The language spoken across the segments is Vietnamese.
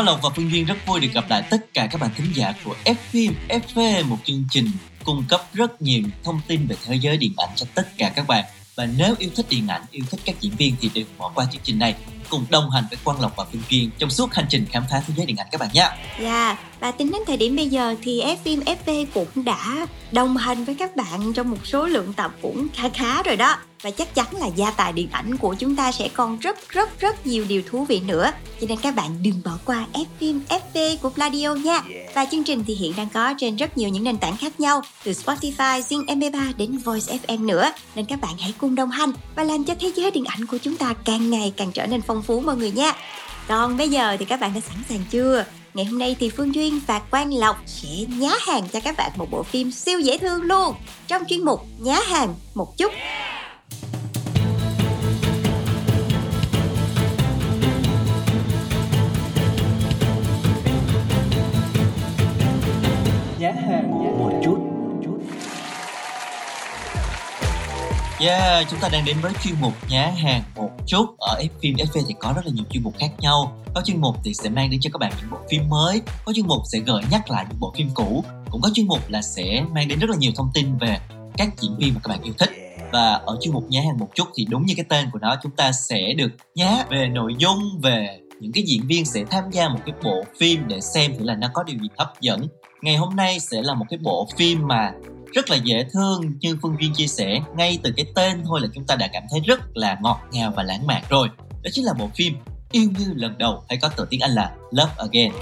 Quang Lộc và Phương Duyên rất vui được gặp lại tất cả các bạn thính giả của Fim FV, một chương trình cung cấp rất nhiều thông tin về thế giới điện ảnh cho tất cả các bạn. Và nếu yêu thích điện ảnh, yêu thích các diễn viên thì đừng bỏ qua chương trình này. Cùng đồng hành với Quang Lộc và Phương Duyên trong suốt hành trình khám phá thế giới điện ảnh các bạn nhé. Dạ, và tính đến thời điểm bây giờ thì Fim FV cũng đã đồng hành với các bạn trong một số lượng tập cũng khá khá rồi đó. Và chắc chắn là gia tài điện ảnh của chúng ta sẽ còn rất rất rất nhiều điều thú vị nữa. Cho nên các bạn đừng bỏ qua F phim FV của Pladio nha. Và chương trình thì hiện đang có trên rất nhiều những nền tảng khác nhau, từ Spotify, Zing MP3 đến Voice FM nữa. Nên các bạn hãy cùng đồng hành và làm cho thế giới điện ảnh của chúng ta càng ngày càng trở nên phong phú mọi người nha. Còn bây giờ thì các bạn đã sẵn sàng chưa? Ngày hôm nay thì Phương Duyên và Quang Lộc sẽ nhá hàng cho các bạn một bộ phim siêu dễ thương luôn trong chuyên mục nhá hàng một chút. Nhá hàng một chút. Yeah, chúng ta đang đến với chuyên mục nhá hàng một chút ở F phim FV thì có rất là nhiều chuyên mục khác nhau. Có chuyên mục thì sẽ mang đến cho các bạn những bộ phim mới, có chuyên mục sẽ gợi nhắc lại những bộ phim cũ, cũng có chuyên mục là sẽ mang đến rất là nhiều thông tin về các diễn viên mà các bạn yêu thích. Và ở chuyên mục nhá hàng một chút thì đúng như cái tên của nó chúng ta sẽ được nhá về nội dung, về những cái diễn viên sẽ tham gia một cái bộ phim để xem thử là nó có điều gì hấp dẫn. Ngày hôm nay sẽ là một cái bộ phim mà rất là dễ thương như Phương Duyên chia sẻ. Ngay từ cái tên thôi là chúng ta đã cảm thấy rất là ngọt ngào và lãng mạn rồi. Đó chính là bộ phim Yêu như lần đầu, hay có tựa tiếng Anh là Love Again.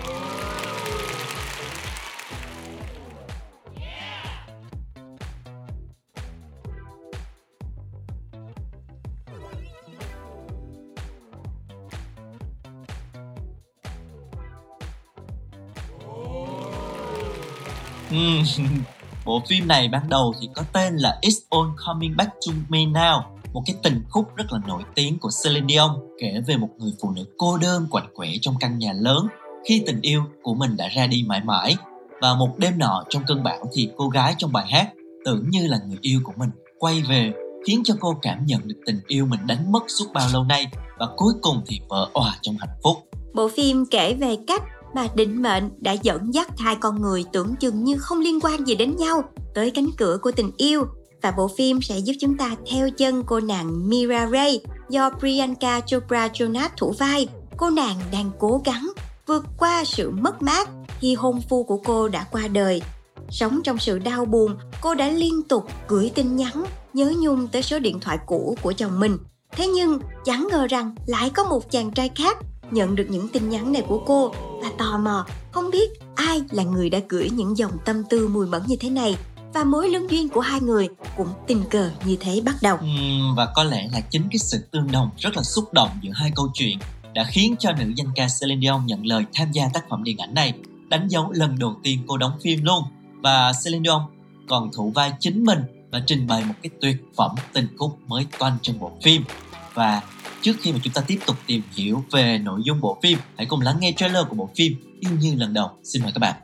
Bộ phim này ban đầu thì có tên là It's All Coming Back to Me Now, một cái tình khúc rất là nổi tiếng của Celine Dion, kể về một người phụ nữ cô đơn quạnh quẻ trong căn nhà lớn khi tình yêu của mình đã ra đi mãi mãi. Và một đêm nọ trong cơn bão thì cô gái trong bài hát tưởng như là người yêu của mình quay về, khiến cho cô cảm nhận được tình yêu mình đánh mất suốt bao lâu nay và cuối cùng thì vỡ òa trong hạnh phúc. Bộ phim kể về cách mà định mệnh đã dẫn dắt hai con người tưởng chừng như không liên quan gì đến nhau tới cánh cửa của tình yêu và bộ phim sẽ giúp chúng ta theo chân cô nàng Mira Ray do Priyanka Chopra Jonas thủ vai. Cô nàng đang cố gắng vượt qua sự mất mát khi hôn phu của cô đã qua đời. Sống trong sự đau buồn, cô đã liên tục gửi tin nhắn nhớ nhung tới số điện thoại cũ của chồng mình. Thế nhưng chẳng ngờ rằng lại có một chàng trai khác nhận được những tin nhắn này của cô và tò mò không biết ai là người đã gửi những dòng tâm tư mùi mẫn như thế này và mối lương duyên của hai người cũng tình cờ như thế bắt đầu. Ừm, và có lẽ là chính cái sự tương đồng rất là xúc động giữa hai câu chuyện đã khiến cho nữ danh ca Celine Dion nhận lời tham gia tác phẩm điện ảnh này đánh dấu lần đầu tiên cô đóng phim luôn và Celine Dion còn thủ vai chính mình và trình bày một cái tuyệt phẩm tình khúc mới toanh trong bộ phim và trước khi mà chúng ta tiếp tục tìm hiểu về nội dung bộ phim hãy cùng lắng nghe trailer của bộ phim Yêu như lần đầu xin mời các bạn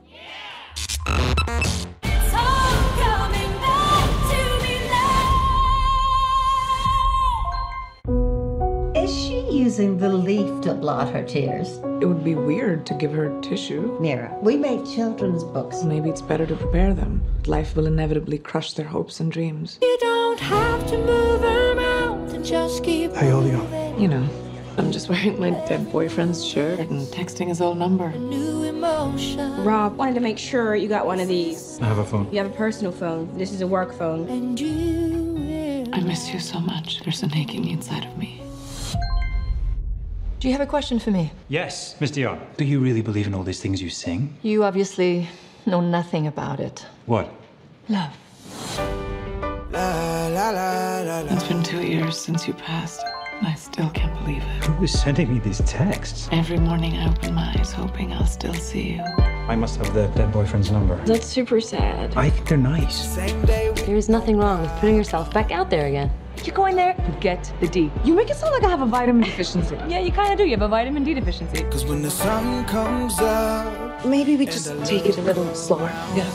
using the leaf to blot her tears? It would be weird to give her tissue. Mira, we make children's books. Maybe it's better to prepare them. Life will inevitably crush their hopes and dreams. You don't have to move her mountain, just keep Hey, hold on. You know, I'm just wearing my dead boyfriend's shirt and texting his old number. new emotion. Rob wanted to make sure you got one of these. I have a phone. You have a personal phone. This is a work phone. And you I miss you so much. There's an aching inside of me. Do you have a question for me? Yes, Miss Dion. Do you really believe in all these things you sing? You obviously know nothing about it. What? Love. It's years since you passed. and I still can't believe it. Who is sending me these texts? Every morning I open my eyes hoping I'll still see you. I must have the dead boyfriend's number. That's super sad. I think they're nice. There is nothing wrong with putting yourself back out there again. You go in there, you get the D. You make it sound like I have a vitamin deficiency. Yeah, you kind of do. You have a vitamin D deficiency. Cause when the sun comes up, maybe we just take it a little slower. Yeah.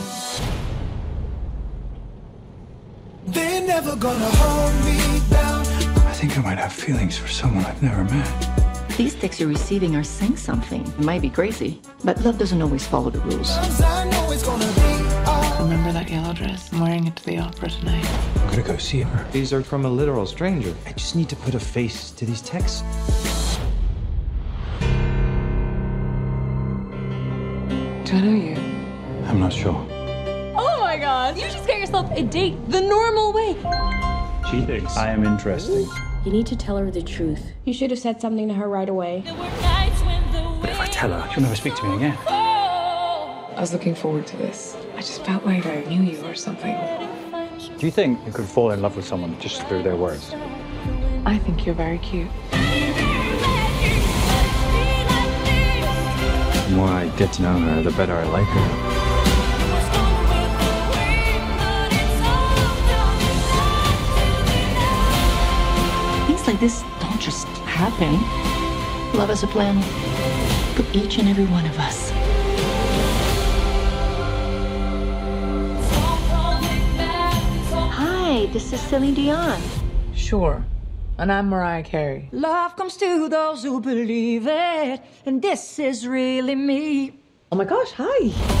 They're never gonna hold me down. I think I might have feelings for someone I've never met. These texts you're receiving are saying something. It might be crazy, but love doesn't always follow the rules. Remember that yellow dress? I'm wearing it to the opera tonight. I'm gonna go see her. These are from a literal stranger. I just need to put a face to these texts. Do I know you? I'm not sure. Oh my god! You just get yourself a date the normal way. She thinks I am interesting. You need to tell her the truth. You should have said something to her right away. But if I tell her, she'll never speak to me again. I was looking forward to this. I just felt like I knew you or something. Do you think you could fall in love with someone just through their words? I think you're very cute. The more I get to know her, the better I like her. This don't just happen. Love has a plan for each and every one of us. Hi, this is Celine Dion. Sure. And I'm Mariah Carey. Love comes to those who believe it, and this is really me. Oh my gosh, hi.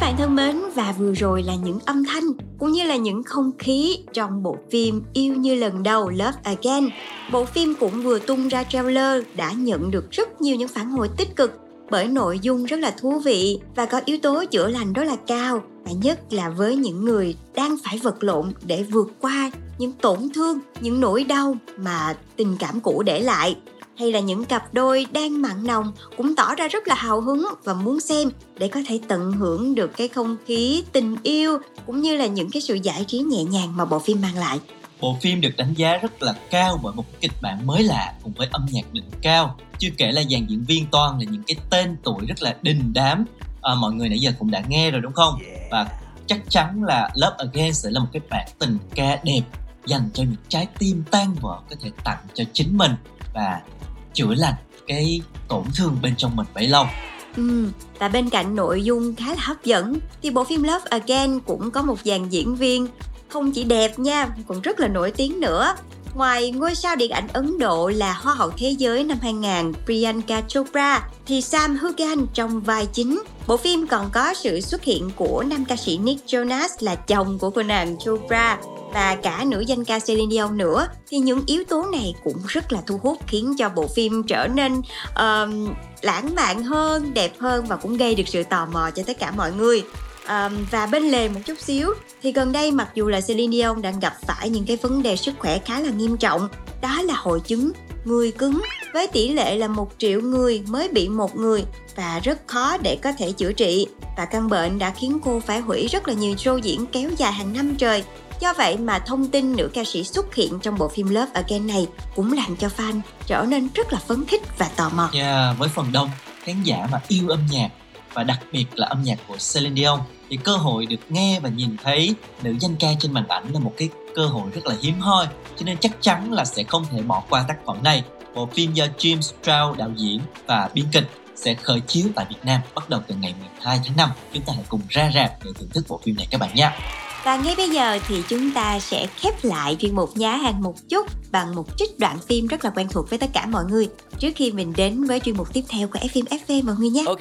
Các bạn thân mến và vừa rồi là những âm thanh cũng như là những không khí trong bộ phim Yêu như lần đầu Love Again. Bộ phim cũng vừa tung ra trailer đã nhận được rất nhiều những phản hồi tích cực bởi nội dung rất là thú vị và có yếu tố chữa lành rất là cao và nhất là với những người đang phải vật lộn để vượt qua những tổn thương, những nỗi đau mà tình cảm cũ để lại hay là những cặp đôi đang mặn nồng cũng tỏ ra rất là hào hứng và muốn xem để có thể tận hưởng được cái không khí tình yêu cũng như là những cái sự giải trí nhẹ nhàng mà bộ phim mang lại. Bộ phim được đánh giá rất là cao bởi một kịch bản mới lạ cùng với âm nhạc đỉnh cao. Chưa kể là dàn diễn viên toàn là những cái tên tuổi rất là đình đám. À, mọi người nãy giờ cũng đã nghe rồi đúng không? Và chắc chắn là Love Again sẽ là một cái bản tình ca đẹp dành cho những trái tim tan vỡ có thể tặng cho chính mình và chữa lành cái tổn thương bên trong mình bấy lâu Ừ, và bên cạnh nội dung khá là hấp dẫn thì bộ phim Love Again cũng có một dàn diễn viên không chỉ đẹp nha, còn rất là nổi tiếng nữa. Ngoài ngôi sao điện ảnh Ấn Độ là Hoa hậu thế giới năm 2000 Priyanka Chopra thì Sam Hugan trong vai chính. Bộ phim còn có sự xuất hiện của nam ca sĩ Nick Jonas là chồng của cô nàng Chopra và cả nữ danh ca Celine Dion nữa thì những yếu tố này cũng rất là thu hút khiến cho bộ phim trở nên uh, lãng mạn hơn, đẹp hơn và cũng gây được sự tò mò cho tất cả mọi người. Um, và bên lề một chút xíu thì gần đây mặc dù là Celine Dion đang gặp phải những cái vấn đề sức khỏe khá là nghiêm trọng đó là hội chứng người cứng với tỷ lệ là một triệu người mới bị một người và rất khó để có thể chữa trị và căn bệnh đã khiến cô phải hủy rất là nhiều show diễn kéo dài hàng năm trời Do vậy mà thông tin nữ ca sĩ xuất hiện trong bộ phim Love Again này cũng làm cho fan trở nên rất là phấn khích và tò mò. Yeah, với phần đông khán giả mà yêu âm nhạc và đặc biệt là âm nhạc của Celine Dion thì cơ hội được nghe và nhìn thấy nữ danh ca trên màn ảnh là một cái cơ hội rất là hiếm hoi. Cho nên chắc chắn là sẽ không thể bỏ qua tác phẩm này. Bộ phim do James Stroud đạo diễn và biên kịch sẽ khởi chiếu tại Việt Nam bắt đầu từ ngày 12 tháng 5 chúng ta hãy cùng ra rạp để thưởng thức bộ phim này các bạn nhé và ngay bây giờ thì chúng ta sẽ khép lại chuyên mục nhá hàng một chút bằng một trích đoạn phim rất là quen thuộc với tất cả mọi người. Trước khi mình đến với chuyên mục tiếp theo của F phim FV mọi người nhé. Ok.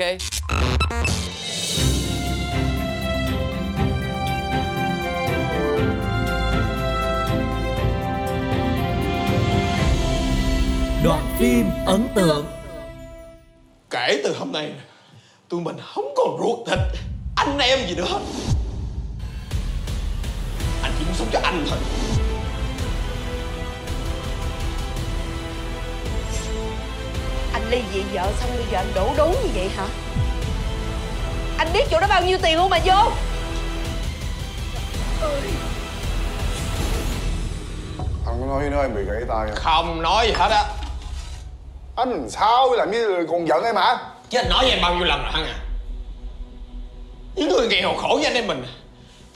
Đoạn phim ấn tượng. Kể từ hôm nay Tụi mình không còn ruột thịt. Anh em gì nữa hết. Anh chỉ muốn sống cho anh thôi. Anh ly dị vợ xong bây giờ anh đổ đốn như vậy hả? Anh biết chỗ đó bao nhiêu tiền không mà vô. Anh có nói với nó em bị gãy tay không? Không nói gì hết á Anh sao làm như còn giận em hả? Chứ anh nói với em bao nhiêu lần rồi hả à? Những người nghèo khổ như anh em mình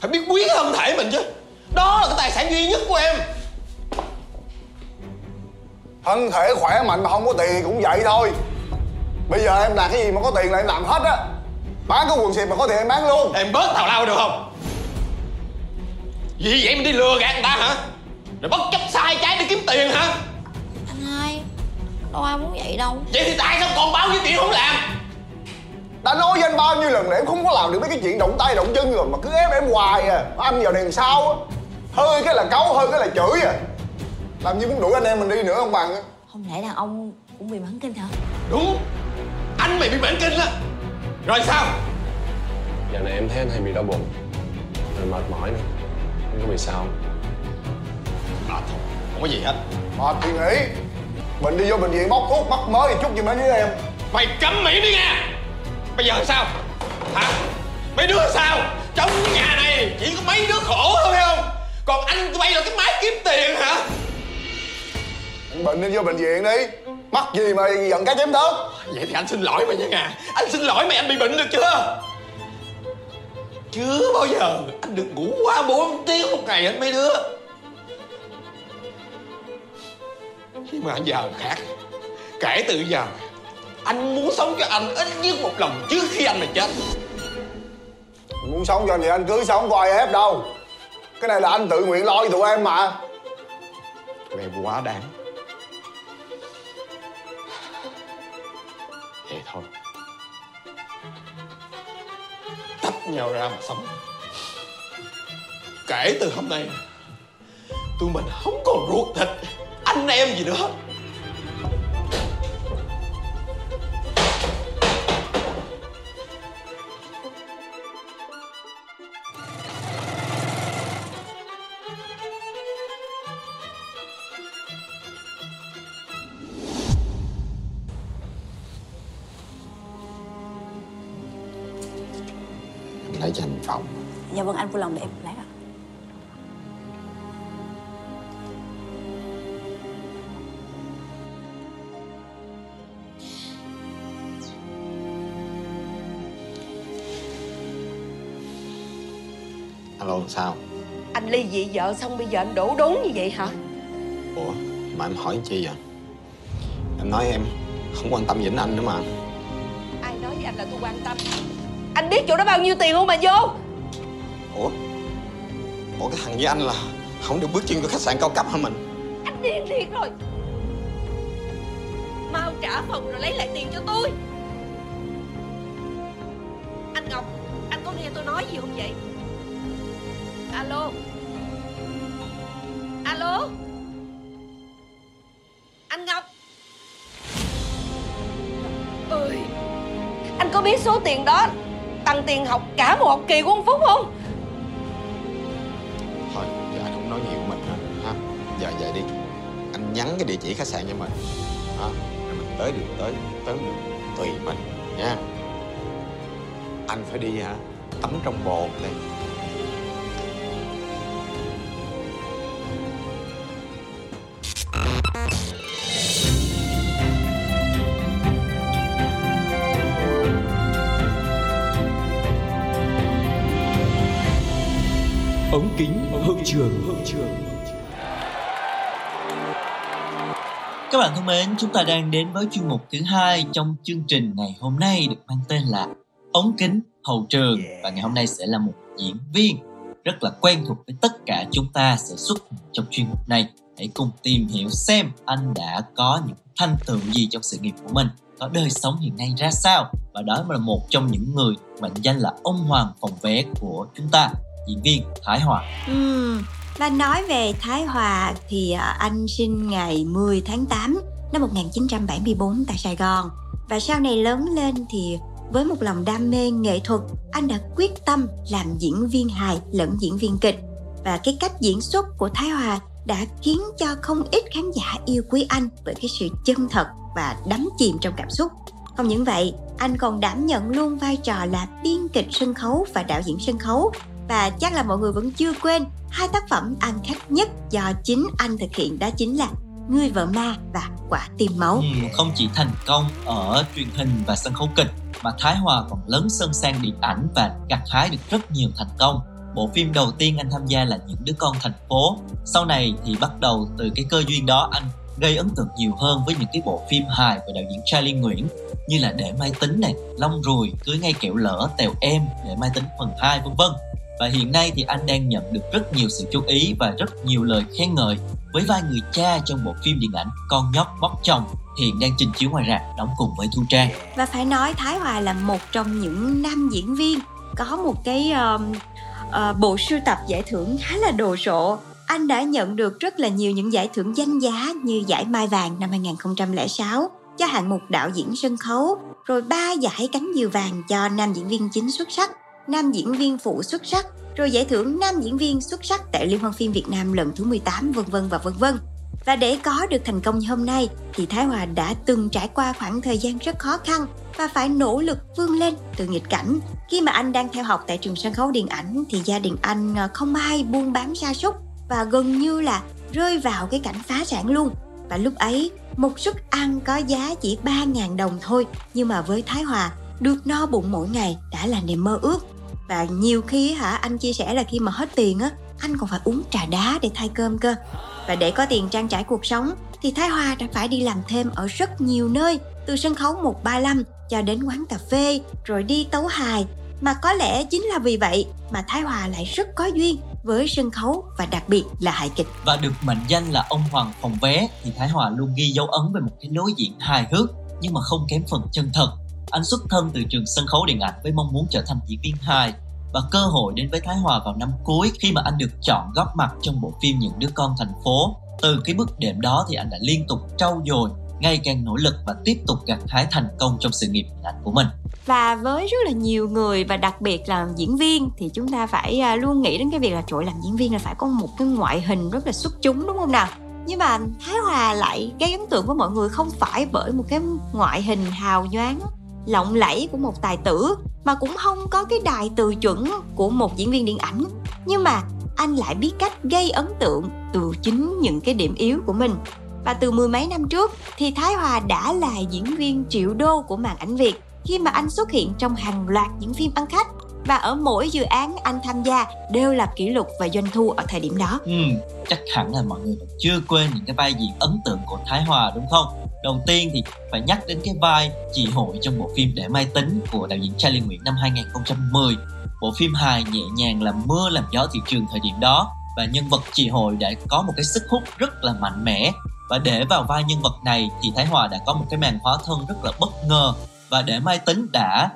Phải biết quý thân thể mình chứ. Đó là cái tài sản duy nhất của em. Thân thể khỏe mạnh mà không có tiền thì cũng vậy thôi. Bây giờ em làm cái gì mà có tiền là em làm hết á. Bán cái quần xịp mà có tiền em bán luôn. Em bớt tào lao được không? Vì vậy mình đi lừa gạt người ta hả? Rồi bất chấp sai trái để kiếm tiền hả Đâu ai muốn vậy đâu. Vậy thì tại sao còn bao nhiêu chuyện không làm? Đã nói với anh bao nhiêu lần là em không có làm được mấy cái chuyện động tay động chân rồi Mà cứ ép em hoài à. Anh này làm sao á? Hơi cái là cáu, hơi cái là chửi à. Làm như muốn đuổi anh em mình đi nữa không bằng á. Không lẽ đàn ông cũng bị mãn kinh hả? Đúng. Anh mày bị bệnh kinh á. Rồi sao? Giờ này em thấy anh hay bị đau bụng. Rồi mệt mỏi nữa Anh có bị sao không? À, thôi, không có gì hết. Mệt thì nghỉ Mình đi vô bệnh viện bóc thuốc mắc mới chút gì mới với em. Mày cấm miệng đi nha. Bây giờ sao? Hả? Mấy đứa sao? Trong nhà này chỉ có mấy đứa khổ thôi không? Còn anh tụi bay là cái máy kiếm tiền hả? Anh bệnh đi vô bệnh viện đi. Mắc gì mà giận cái chém tớt Vậy thì anh xin lỗi mày nha Nga. Anh xin lỗi mày anh bị bệnh được chưa? Chưa bao giờ. Anh được ngủ quá 4 tiếng một ngày hết mấy đứa Nhưng mà anh giờ khác. Kể từ giờ Anh muốn sống cho anh ít nhất một lần trước khi anh mà chết. Muốn sống cho anh thì anh cứ sống có ai ép đâu. Cái này là anh tự nguyện lo cho tụi em mà. Tụi em quá đáng. Vậy thôi. Tách nhau ra mà sống. Kể từ hôm nay Tụi mình không còn ruột thịt Anh em gì nữa. Hết Em lấy cho anh phòng. Dạ vâng anh vui lòng để em lấy ạ Alo sao? Anh ly dị vợ xong bây giờ anh đổ đốn như vậy hả? Ủa mà em hỏi chi vậy? Em nói em không quan tâm Vĩnh Anh nữa mà. Ai nói với anh là tôi quan tâm? Anh biết chỗ đó bao nhiêu tiền không mà vô? Ủa? Ủa cái thằng với anh là không được bước chân vô khách sạn cao cấp hả mình? Anh điên thiệt rồi. Mau trả phòng rồi lấy lại tiền cho tôi. Anh Ngọc Anh có nghe tôi nói gì không vậy Anh có biết số tiền đó Tăng tiền học cả một học kỳ của ông Phúc không? Thôi, giờ anh không nói nhiều của mình nữa ha? Giờ về đi. Anh nhắn cái địa chỉ khách sạn cho mình. Ha? Mình tới được, tới Tới được. Tùy mình, nha. Anh phải đi, hả? Tắm trong bồn đây. Trường. Hậu trường Các bạn thân mến, chúng ta đang đến với chuyên mục thứ hai trong chương trình ngày hôm nay được mang tên là ống kính hậu trường. Và ngày hôm nay sẽ là một diễn viên rất là quen thuộc với tất cả chúng ta sẽ xuất hiện trong chuyên mục này. Hãy cùng tìm hiểu xem anh đã có những thành tựu gì trong sự nghiệp của mình, có đời sống hiện nay ra sao. Và đó là một trong những người mệnh danh là ông hoàng phòng vé của chúng ta, diễn viên Thái Hòa. Ừ, và nói về Thái Hòa thì à, anh sinh ngày 10 tháng 8 năm 1974 tại Sài Gòn. Và sau này lớn lên thì với một lòng đam mê nghệ thuật, anh đã quyết tâm làm diễn viên hài lẫn diễn viên kịch. Và cái cách diễn xuất của Thái Hòa đã khiến cho không ít khán giả yêu quý anh bởi cái sự chân thật và đắm chìm trong cảm xúc. Không những vậy, anh còn đảm nhận luôn vai trò là biên kịch sân khấu và đạo diễn sân khấu. Và chắc là mọi người vẫn chưa quên hai tác phẩm ăn khách nhất do chính anh thực hiện đó chính là Người vợ ma và Quả tim máu. Ừ, không chỉ thành công ở truyền hình và sân khấu kịch mà Thái Hòa còn lớn sân sang điện ảnh và gặt hái được rất nhiều thành công. Bộ phim đầu tiên anh tham gia là Những đứa con thành phố. Sau này thì bắt đầu từ cái cơ duyên đó anh gây ấn tượng nhiều hơn với những cái bộ phim hài của đạo diễn Charlie Nguyễn như là Để Mai Tính này, Long Rùi, Cưới ngay kẹo lỡ, Tèo Em, Để Mai Tính phần 2 vân vân. Và hiện nay thì anh đang nhận được rất nhiều sự chú ý và rất nhiều lời khen ngợi với vai người cha trong bộ phim điện ảnh Con nhóc bóc chồng hiện đang trình chiếu ngoài rạp đóng cùng với Thu Trang. Và phải nói Thái Hòa là một trong những nam diễn viên có một cái uh, uh, bộ sưu tập giải thưởng khá là đồ sộ. Anh đã nhận được rất là nhiều những giải thưởng danh giá như giải Mai Vàng năm 2006 cho hạng mục đạo diễn sân khấu, rồi ba giải cánh diều vàng cho nam diễn viên chính xuất sắc, nam diễn viên phụ xuất sắc, rồi giải thưởng nam diễn viên xuất sắc tại Liên hoan phim Việt Nam lần thứ 18 vân vân và vân vân. Và để có được thành công như hôm nay thì Thái Hòa đã từng trải qua khoảng thời gian rất khó khăn và phải nỗ lực vươn lên từ nghịch cảnh. Khi mà anh đang theo học tại trường sân khấu điện ảnh thì gia đình anh ờ, không ai buôn bán sa súc và gần như là rơi vào cái cảnh phá sản luôn. Và lúc ấy, một suất ăn có giá chỉ 3.000 đồng thôi, nhưng mà với Thái Hòa, được no bụng mỗi ngày đã là niềm mơ ước. Và nhiều khi hả anh chia sẻ là khi mà hết tiền á, anh còn phải uống trà đá để thay cơm cơ. Và để có tiền trang trải cuộc sống thì Thái Hòa đã phải đi làm thêm ở rất nhiều nơi, từ sân khấu 135 cho đến quán cà phê, rồi đi tấu hài. Mà có lẽ chính là vì vậy mà Thái Hòa lại rất có duyên với sân khấu và đặc biệt là hài kịch. Và được mệnh danh là ông hoàng phòng vé thì Thái Hòa luôn ghi dấu ấn về một cái lối diễn hài hước nhưng mà không kém phần chân thật. Anh xuất thân từ trường sân khấu điện ảnh với mong muốn trở thành diễn viên hài và cơ hội đến với Thái Hòa vào năm cuối khi mà anh được chọn góp mặt trong bộ phim Những đứa con thành phố. Từ cái bước đệm đó thì anh đã liên tục trau dồi, ngày càng nỗ lực và tiếp tục gặt hái thành công trong sự nghiệp điện ảnh của mình. Và với rất là nhiều người và đặc biệt là diễn viên thì chúng ta phải à, luôn nghĩ đến cái việc là trội làm diễn viên là phải có một cái ngoại hình rất là xuất chúng đúng không nào? nhưng mà Thái Hòa lại gây ấn tượng với mọi người không phải bởi một cái ngoại hình hào nhoáng lộng lẫy của một tài tử mà cũng không có cái đài từ chuẩn của một diễn viên điện ảnh nhưng mà anh lại biết cách gây ấn tượng từ chính những cái điểm yếu của mình và từ mười mấy năm trước thì Thái Hòa đã là diễn viên triệu đô của màn ảnh Việt khi mà anh xuất hiện trong hàng loạt những phim ăn khách và ở mỗi dự án anh tham gia đều là kỷ lục và doanh thu ở thời điểm đó. Ừ, chắc hẳn là mọi người vẫn chưa quên những cái vai diễn ấn tượng của Thái Hòa đúng không? Đầu tiên thì phải nhắc đến cái vai chị hội trong bộ phim Để Mai Tính của đạo diễn Charlie Nguyễn năm 2010. Bộ phim hài nhẹ nhàng làm mưa làm gió thị trường thời điểm đó và nhân vật chị hội đã có một cái sức hút rất là mạnh mẽ và để vào vai nhân vật này thì Thái Hòa đã có một cái màn hóa thân rất là bất ngờ và để Mai Tính đã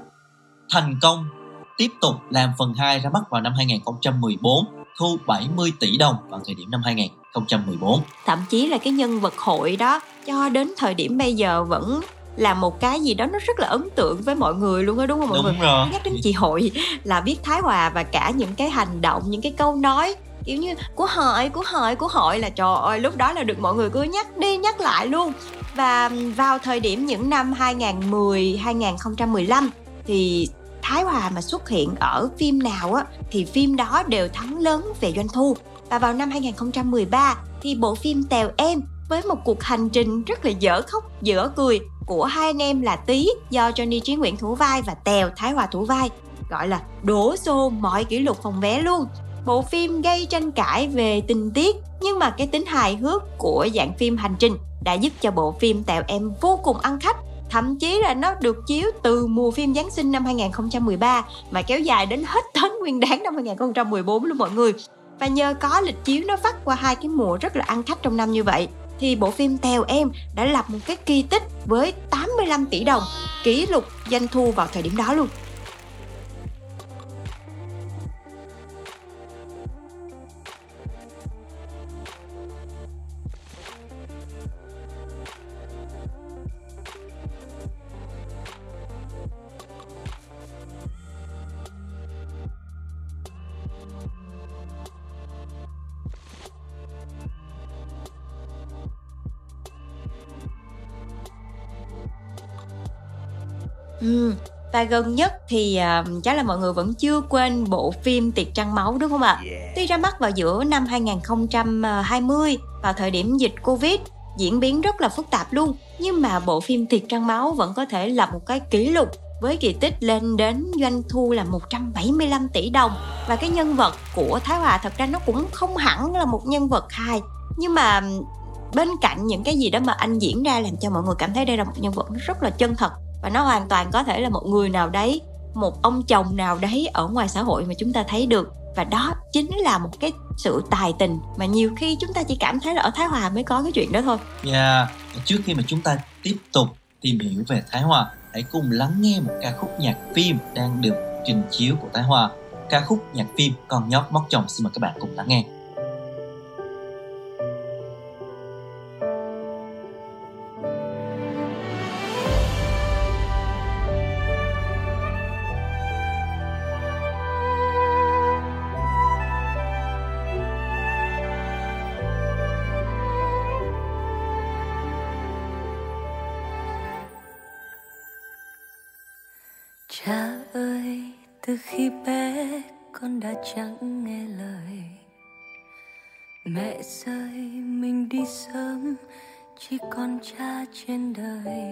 thành công tiếp tục làm phần 2 ra mắt vào năm 2014 thu 70 tỷ đồng vào thời điểm năm 2014. Thậm chí là cái nhân vật hội đó cho đến thời điểm bây giờ vẫn là một cái gì đó nó rất là ấn tượng với mọi người luôn á đúng không mọi đúng người? Rồi. Nhắc đến chị hội là biết Thái Hòa và cả những cái hành động, những cái câu nói kiểu như của hội của hội của hội là trời ơi lúc đó là được mọi người cứ nhắc đi nhắc lại luôn và vào thời điểm những năm 2010 2015 thì Thái Hòa mà xuất hiện ở phim nào á thì phim đó đều thắng lớn về doanh thu. Và vào năm 2013 thì bộ phim Tèo Em với một cuộc hành trình rất là dở khóc, dở cười của hai anh em là Tý do Johnny Trí Nguyễn thủ vai và Tèo Thái Hòa thủ vai, gọi là đổ xô mọi kỷ lục phòng vé luôn. Bộ phim gây tranh cãi về tình tiết nhưng mà cái tính hài hước của dạng phim hành trình đã giúp cho bộ phim Tèo Em vô cùng ăn khách Thậm chí là nó được chiếu từ mùa phim Giáng sinh năm 2013 mà kéo dài đến hết Tết Nguyên đán năm 2014 luôn mọi người. Và nhờ có lịch chiếu nó vắt qua hai cái mùa rất là ăn khách trong năm như vậy thì bộ phim Tèo Em đã lập một cái kỳ tích với 85 tỷ đồng, kỷ lục doanh thu vào thời điểm đó luôn. Ừ. Và gần nhất thì uh, chắc là mọi người vẫn chưa quên bộ phim Tiệc Trăng Máu đúng không ạ? Yeah. Tuy ra mắt vào giữa năm 2020 vào thời điểm dịch Covid diễn biến rất là phức tạp luôn nhưng mà bộ phim Tiệc Trăng Máu vẫn có thể lập một cái kỷ lục với kỳ tích lên đến doanh thu là 175 tỷ đồng và cái nhân vật của Thái Hòa thật ra nó cũng không hẳn là một nhân vật hài nhưng mà bên cạnh những cái gì đó mà anh diễn ra làm cho mọi người cảm thấy đây là một nhân vật rất là chân thật và nó hoàn toàn có thể là một người nào đấy một ông chồng nào đấy ở ngoài xã hội mà chúng ta thấy được và đó chính là một cái sự tài tình mà nhiều khi chúng ta chỉ cảm thấy là ở Thái Hòa mới có cái chuyện đó thôi. Yeah, trước khi mà chúng ta tiếp tục tìm hiểu về Thái Hòa, hãy cùng lắng nghe một ca khúc nhạc phim đang được trình chiếu của Thái Hòa. Ca khúc nhạc phim Con nhóc móc chồng xin mời các bạn cùng lắng nghe. Cha ơi, từ khi bé con đã chẳng nghe lời. Mẹ rơi mình đi sớm chỉ còn cha trên đời.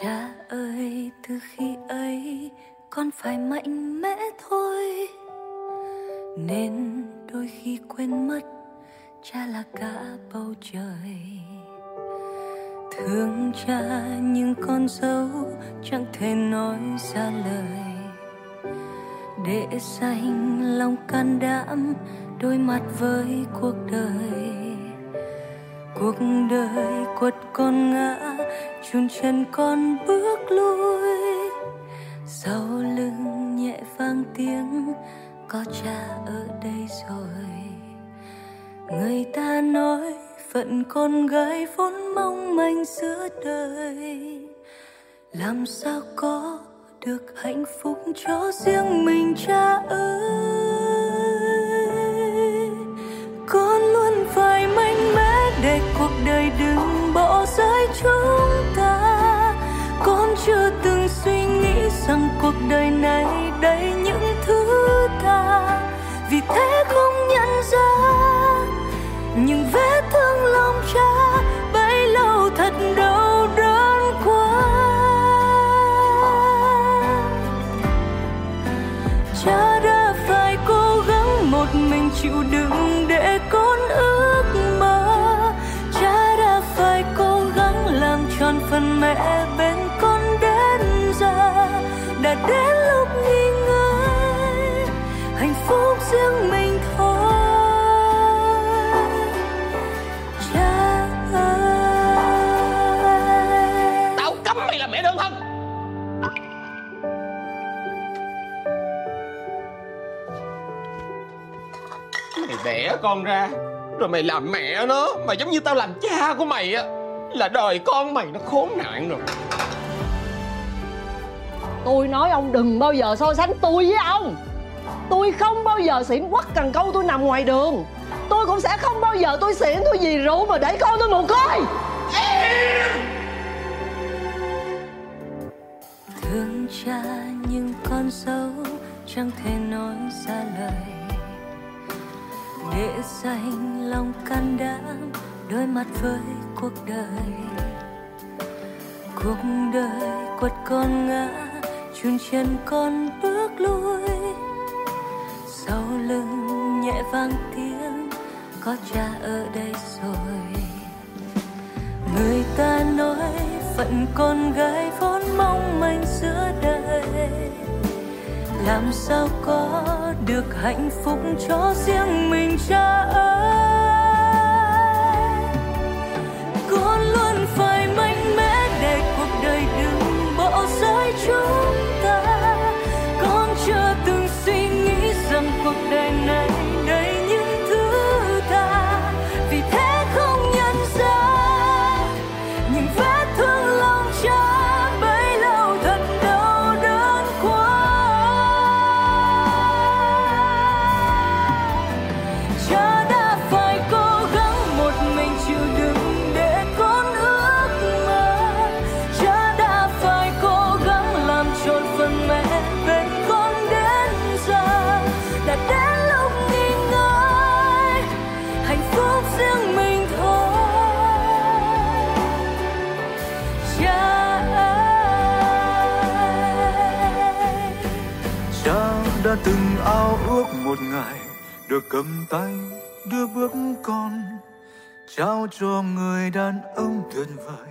Cha ơi từ khi ấy con phải mạnh mẽ thôi. Nên đôi khi quên mất cha là cả bầu trời thương cha nhưng con dấu chẳng thể nói ra lời. Để dành lòng can đảm đôi mặt với cuộc đời. Cuộc đời quật con ngã chun chân con bước lui sau lưng nhẹ vang tiếng, có cha ở đây rồi. Người ta nói phận con gái vốn mong manh giữa đời. Làm sao có được hạnh phúc cho riêng mình cha ơi? Con luôn phải mạnh mẽ để cuộc đời đừng bỏ rơi chúng ta. Con chưa từng suy nghĩ rằng cuộc đời này chịu đựng để con ước mơ. Cha đã phải cố gắng làm tròn phần mẹ bên đẻ con ra. Rồi mày làm mẹ nó mà giống như tao làm cha của mày á là đời con mày nó khốn nạn rồi. Tôi nói ông đừng bao giờ so sánh tôi với ông. Tôi không bao giờ xỉn quắc cần câu tôi nằm ngoài đường. Tôi cũng sẽ không bao giờ tôi xỉn tôi vì rượu mà để con tôi mồ côi thương cha nhưng con dâu chẳng thể nói ra lời để dành lòng can đảm đối mặt với cuộc đời. Cuộc đời quật con ngã chun chân con bước lui. Sau lưng nhẹ vang tiếng, có cha ở đây rồi. Người ta nói phận con gái vốn mong manh giữa đời làm sao có được hạnh phúc cho riêng mình cha ơi? Một ngày được cầm tay đưa bước con, trao cho người đàn ông tuyệt vời.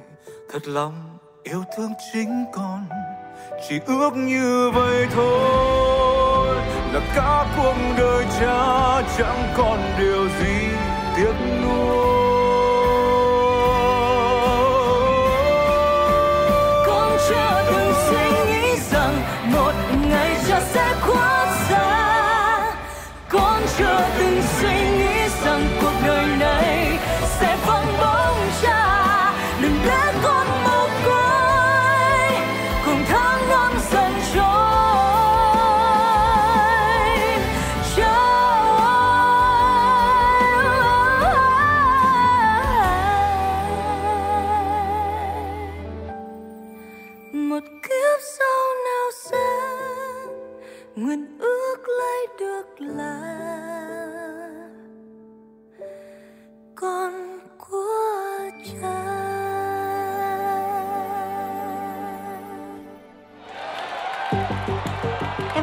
Thật lòng yêu thương chính con, chỉ ước như vậy thôi. Là cả cuộc đời cha, chẳng còn điều gì tiếc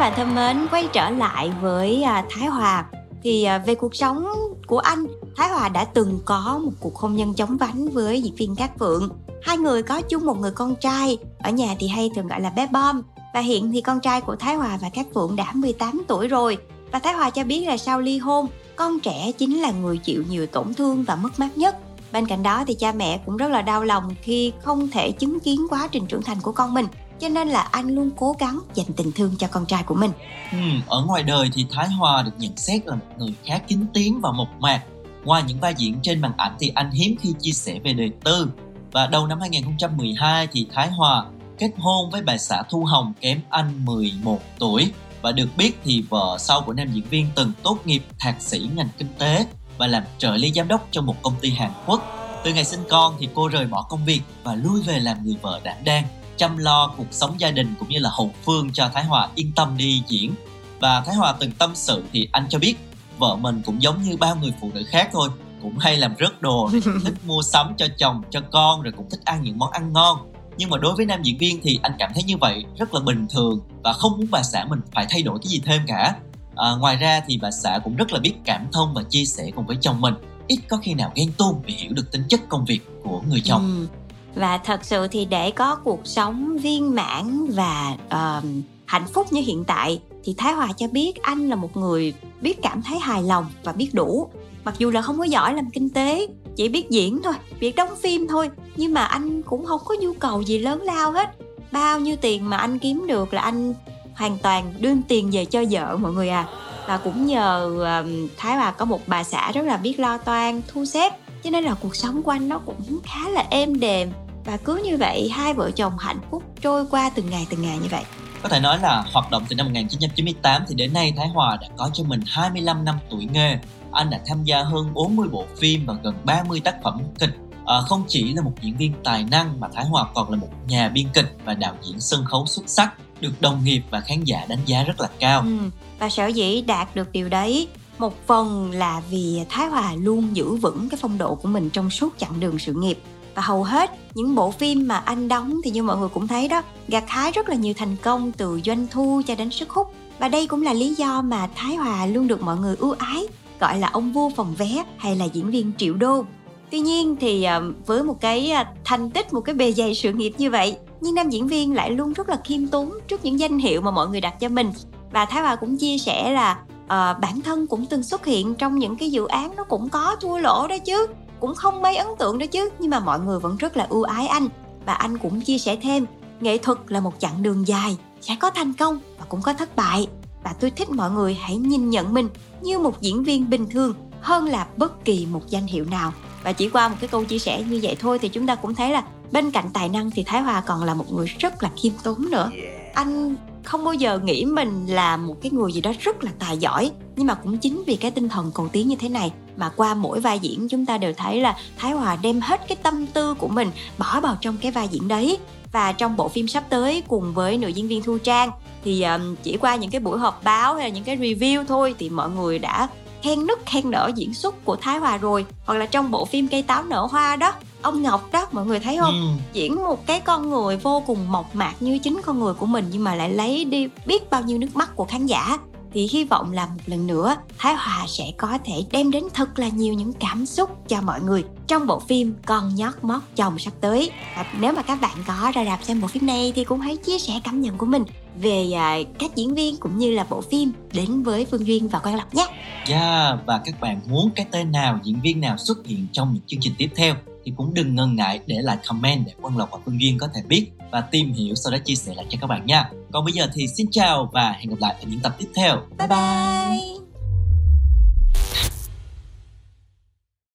bạn thân mến, quay trở lại với à, Thái Hòa thì à, về cuộc sống của anh, Thái Hòa đã từng có một cuộc hôn nhân chóng vánh với diễn viên Cát Phượng. Hai người có chung một người con trai, ở nhà thì hay thường gọi là bé Bom. Và hiện thì con trai của Thái Hòa và Cát Phượng đã 18 tuổi rồi. Và Thái Hòa cho biết là sau ly hôn, con trẻ chính là người chịu nhiều tổn thương và mất mát nhất. Bên cạnh đó thì cha mẹ cũng rất là đau lòng khi không thể chứng kiến quá trình trưởng thành của con mình. Cho nên là anh luôn cố gắng dành tình thương cho con trai của mình. Ừ, ở ngoài đời thì Thái Hòa được nhận xét là một người khá kín tiếng và mộc mạc. Ngoài những vai diễn trên màn ảnh thì anh hiếm khi chia sẻ về đời tư. Và đầu năm 2012 thì Thái Hòa kết hôn với bà xã Thu Hồng kém anh 11 tuổi. Và được biết thì vợ sau của nam diễn viên từng tốt nghiệp thạc sĩ ngành kinh tế và làm trợ lý giám đốc cho một công ty Hàn Quốc. Từ ngày sinh con thì cô rời bỏ công việc và lui về làm người vợ đảm đang chăm lo cuộc sống gia đình cũng như là hậu phương cho Thái Hòa yên tâm đi diễn. Và Thái Hòa từng tâm sự thì anh cho biết vợ mình cũng giống như bao người phụ nữ khác thôi, cũng hay làm rớt đồ, thích mua sắm cho chồng, cho con rồi cũng thích ăn những món ăn ngon. Nhưng mà đối với nam diễn viên thì anh cảm thấy như vậy rất là bình thường và không muốn bà xã mình phải thay đổi cái gì thêm cả. À, ngoài ra thì bà xã cũng rất là biết cảm thông và chia sẻ cùng với chồng mình ít có khi nào ghen tuông vì hiểu được tính chất công việc của người chồng. Ừ. Và thật sự thì để có cuộc sống viên mãn và uh, hạnh phúc như hiện tại thì Thái Hòa cho biết anh là một người biết cảm thấy hài lòng và biết đủ. Mặc dù là không có giỏi làm kinh tế, chỉ biết diễn thôi, biết đóng phim thôi, nhưng mà anh cũng không có nhu cầu gì lớn lao hết. Bao nhiêu tiền mà anh kiếm được là anh hoàn toàn đưa tiền về cho vợ mọi người à. Và cũng nhờ uh, Thái Hòa có một bà xã rất là biết lo toan, thu xếp cho nên là cuộc sống của anh nó cũng khá là êm đềm và cứ như vậy hai vợ chồng hạnh phúc trôi qua từng ngày từng ngày như vậy Có thể nói là hoạt động từ năm 1998 thì đến nay Thái Hòa đã có cho mình 25 năm tuổi nghề. Anh đã tham gia hơn 40 bộ phim và gần 30 tác phẩm kịch. À, không chỉ là một diễn viên tài năng mà Thái Hòa còn là một nhà biên kịch và đạo diễn sân khấu xuất sắc, được đồng nghiệp và khán giả đánh giá rất là cao. ừ. và sở dĩ đạt được điều đấy một phần là vì Thái Hòa luôn giữ vững cái phong độ của mình trong suốt chặng đường sự nghiệp. Và hầu hết những bộ phim mà anh đóng thì như mọi người cũng thấy đó, gặt hái rất là nhiều thành công từ doanh thu cho đến sức hút. Và đây cũng là lý do mà Thái Hòa luôn được mọi người ưu ái, gọi là ông vua phòng vé hay là diễn viên triệu đô. Tuy nhiên thì ờ, với một cái ờ, thành tích, một cái bề dày sự nghiệp như vậy, nhưng nam diễn viên lại luôn rất là khiêm tốn trước những danh hiệu mà mọi người đặt cho mình. Và Thái Hòa cũng chia sẻ là à, bản thân cũng từng xuất hiện trong những cái dự án nó cũng có thua lỗ đó chứ. Cũng không mấy ấn tượng đó chứ nhưng mà mọi người vẫn rất là ưu ái anh. Và anh cũng chia sẻ thêm nghệ thuật là một chặng đường dài sẽ có thành công và cũng có thất bại. Và tôi thích mọi người hãy nhìn nhận mình như một diễn viên bình thường hơn là bất kỳ một danh hiệu nào. Và chỉ qua một cái câu chia sẻ như vậy thôi thì chúng ta cũng thấy là bên cạnh tài năng thì Thái Hòa còn là một người rất là khiêm tốn nữa. Anh không bao giờ nghĩ mình là một cái người gì đó rất là tài giỏi, nhưng mà cũng chính vì cái tinh thần cầu tiến như thế này mà qua mỗi vai diễn chúng ta đều thấy là Thái Hòa đem hết cái tâm tư của mình bỏ vào trong cái vai diễn đấy. Và trong bộ phim sắp tới cùng với nữ diễn viên Thu Trang thì chỉ qua những cái buổi họp báo hay là những cái review thôi thì mọi người đã khen nức khen nở diễn xuất của Thái Hòa rồi. Hoặc là trong bộ phim cây táo nở hoa đó ông Ngọc đó mọi người thấy không Ừ. diễn một cái con người vô cùng mộc mạc như chính con người của mình nhưng mà lại lấy đi biết bao nhiêu nước mắt của khán giả thì hy vọng là một lần nữa Thái Hòa sẽ có thể đem đến thật là nhiều những cảm xúc cho mọi người trong bộ phim Con nhót mót chồng sắp tới. Và nếu mà các bạn có ra rạp xem bộ phim này thì cũng hãy chia sẻ cảm nhận của mình về uh, các diễn viên cũng như là bộ phim đến với Phương Duyên và Quang Lộc nhé. Yeah, và các bạn muốn cái tên nào, diễn viên nào xuất hiện trong những chương trình tiếp theo thì cũng đừng ngần ngại để lại comment để Quang Lộc và Phương Duyên có thể biết và tìm hiểu sau đó chia sẻ lại cho các bạn nha. Còn bây giờ thì xin chào và hẹn gặp lại ở những tập tiếp theo. Bye bye.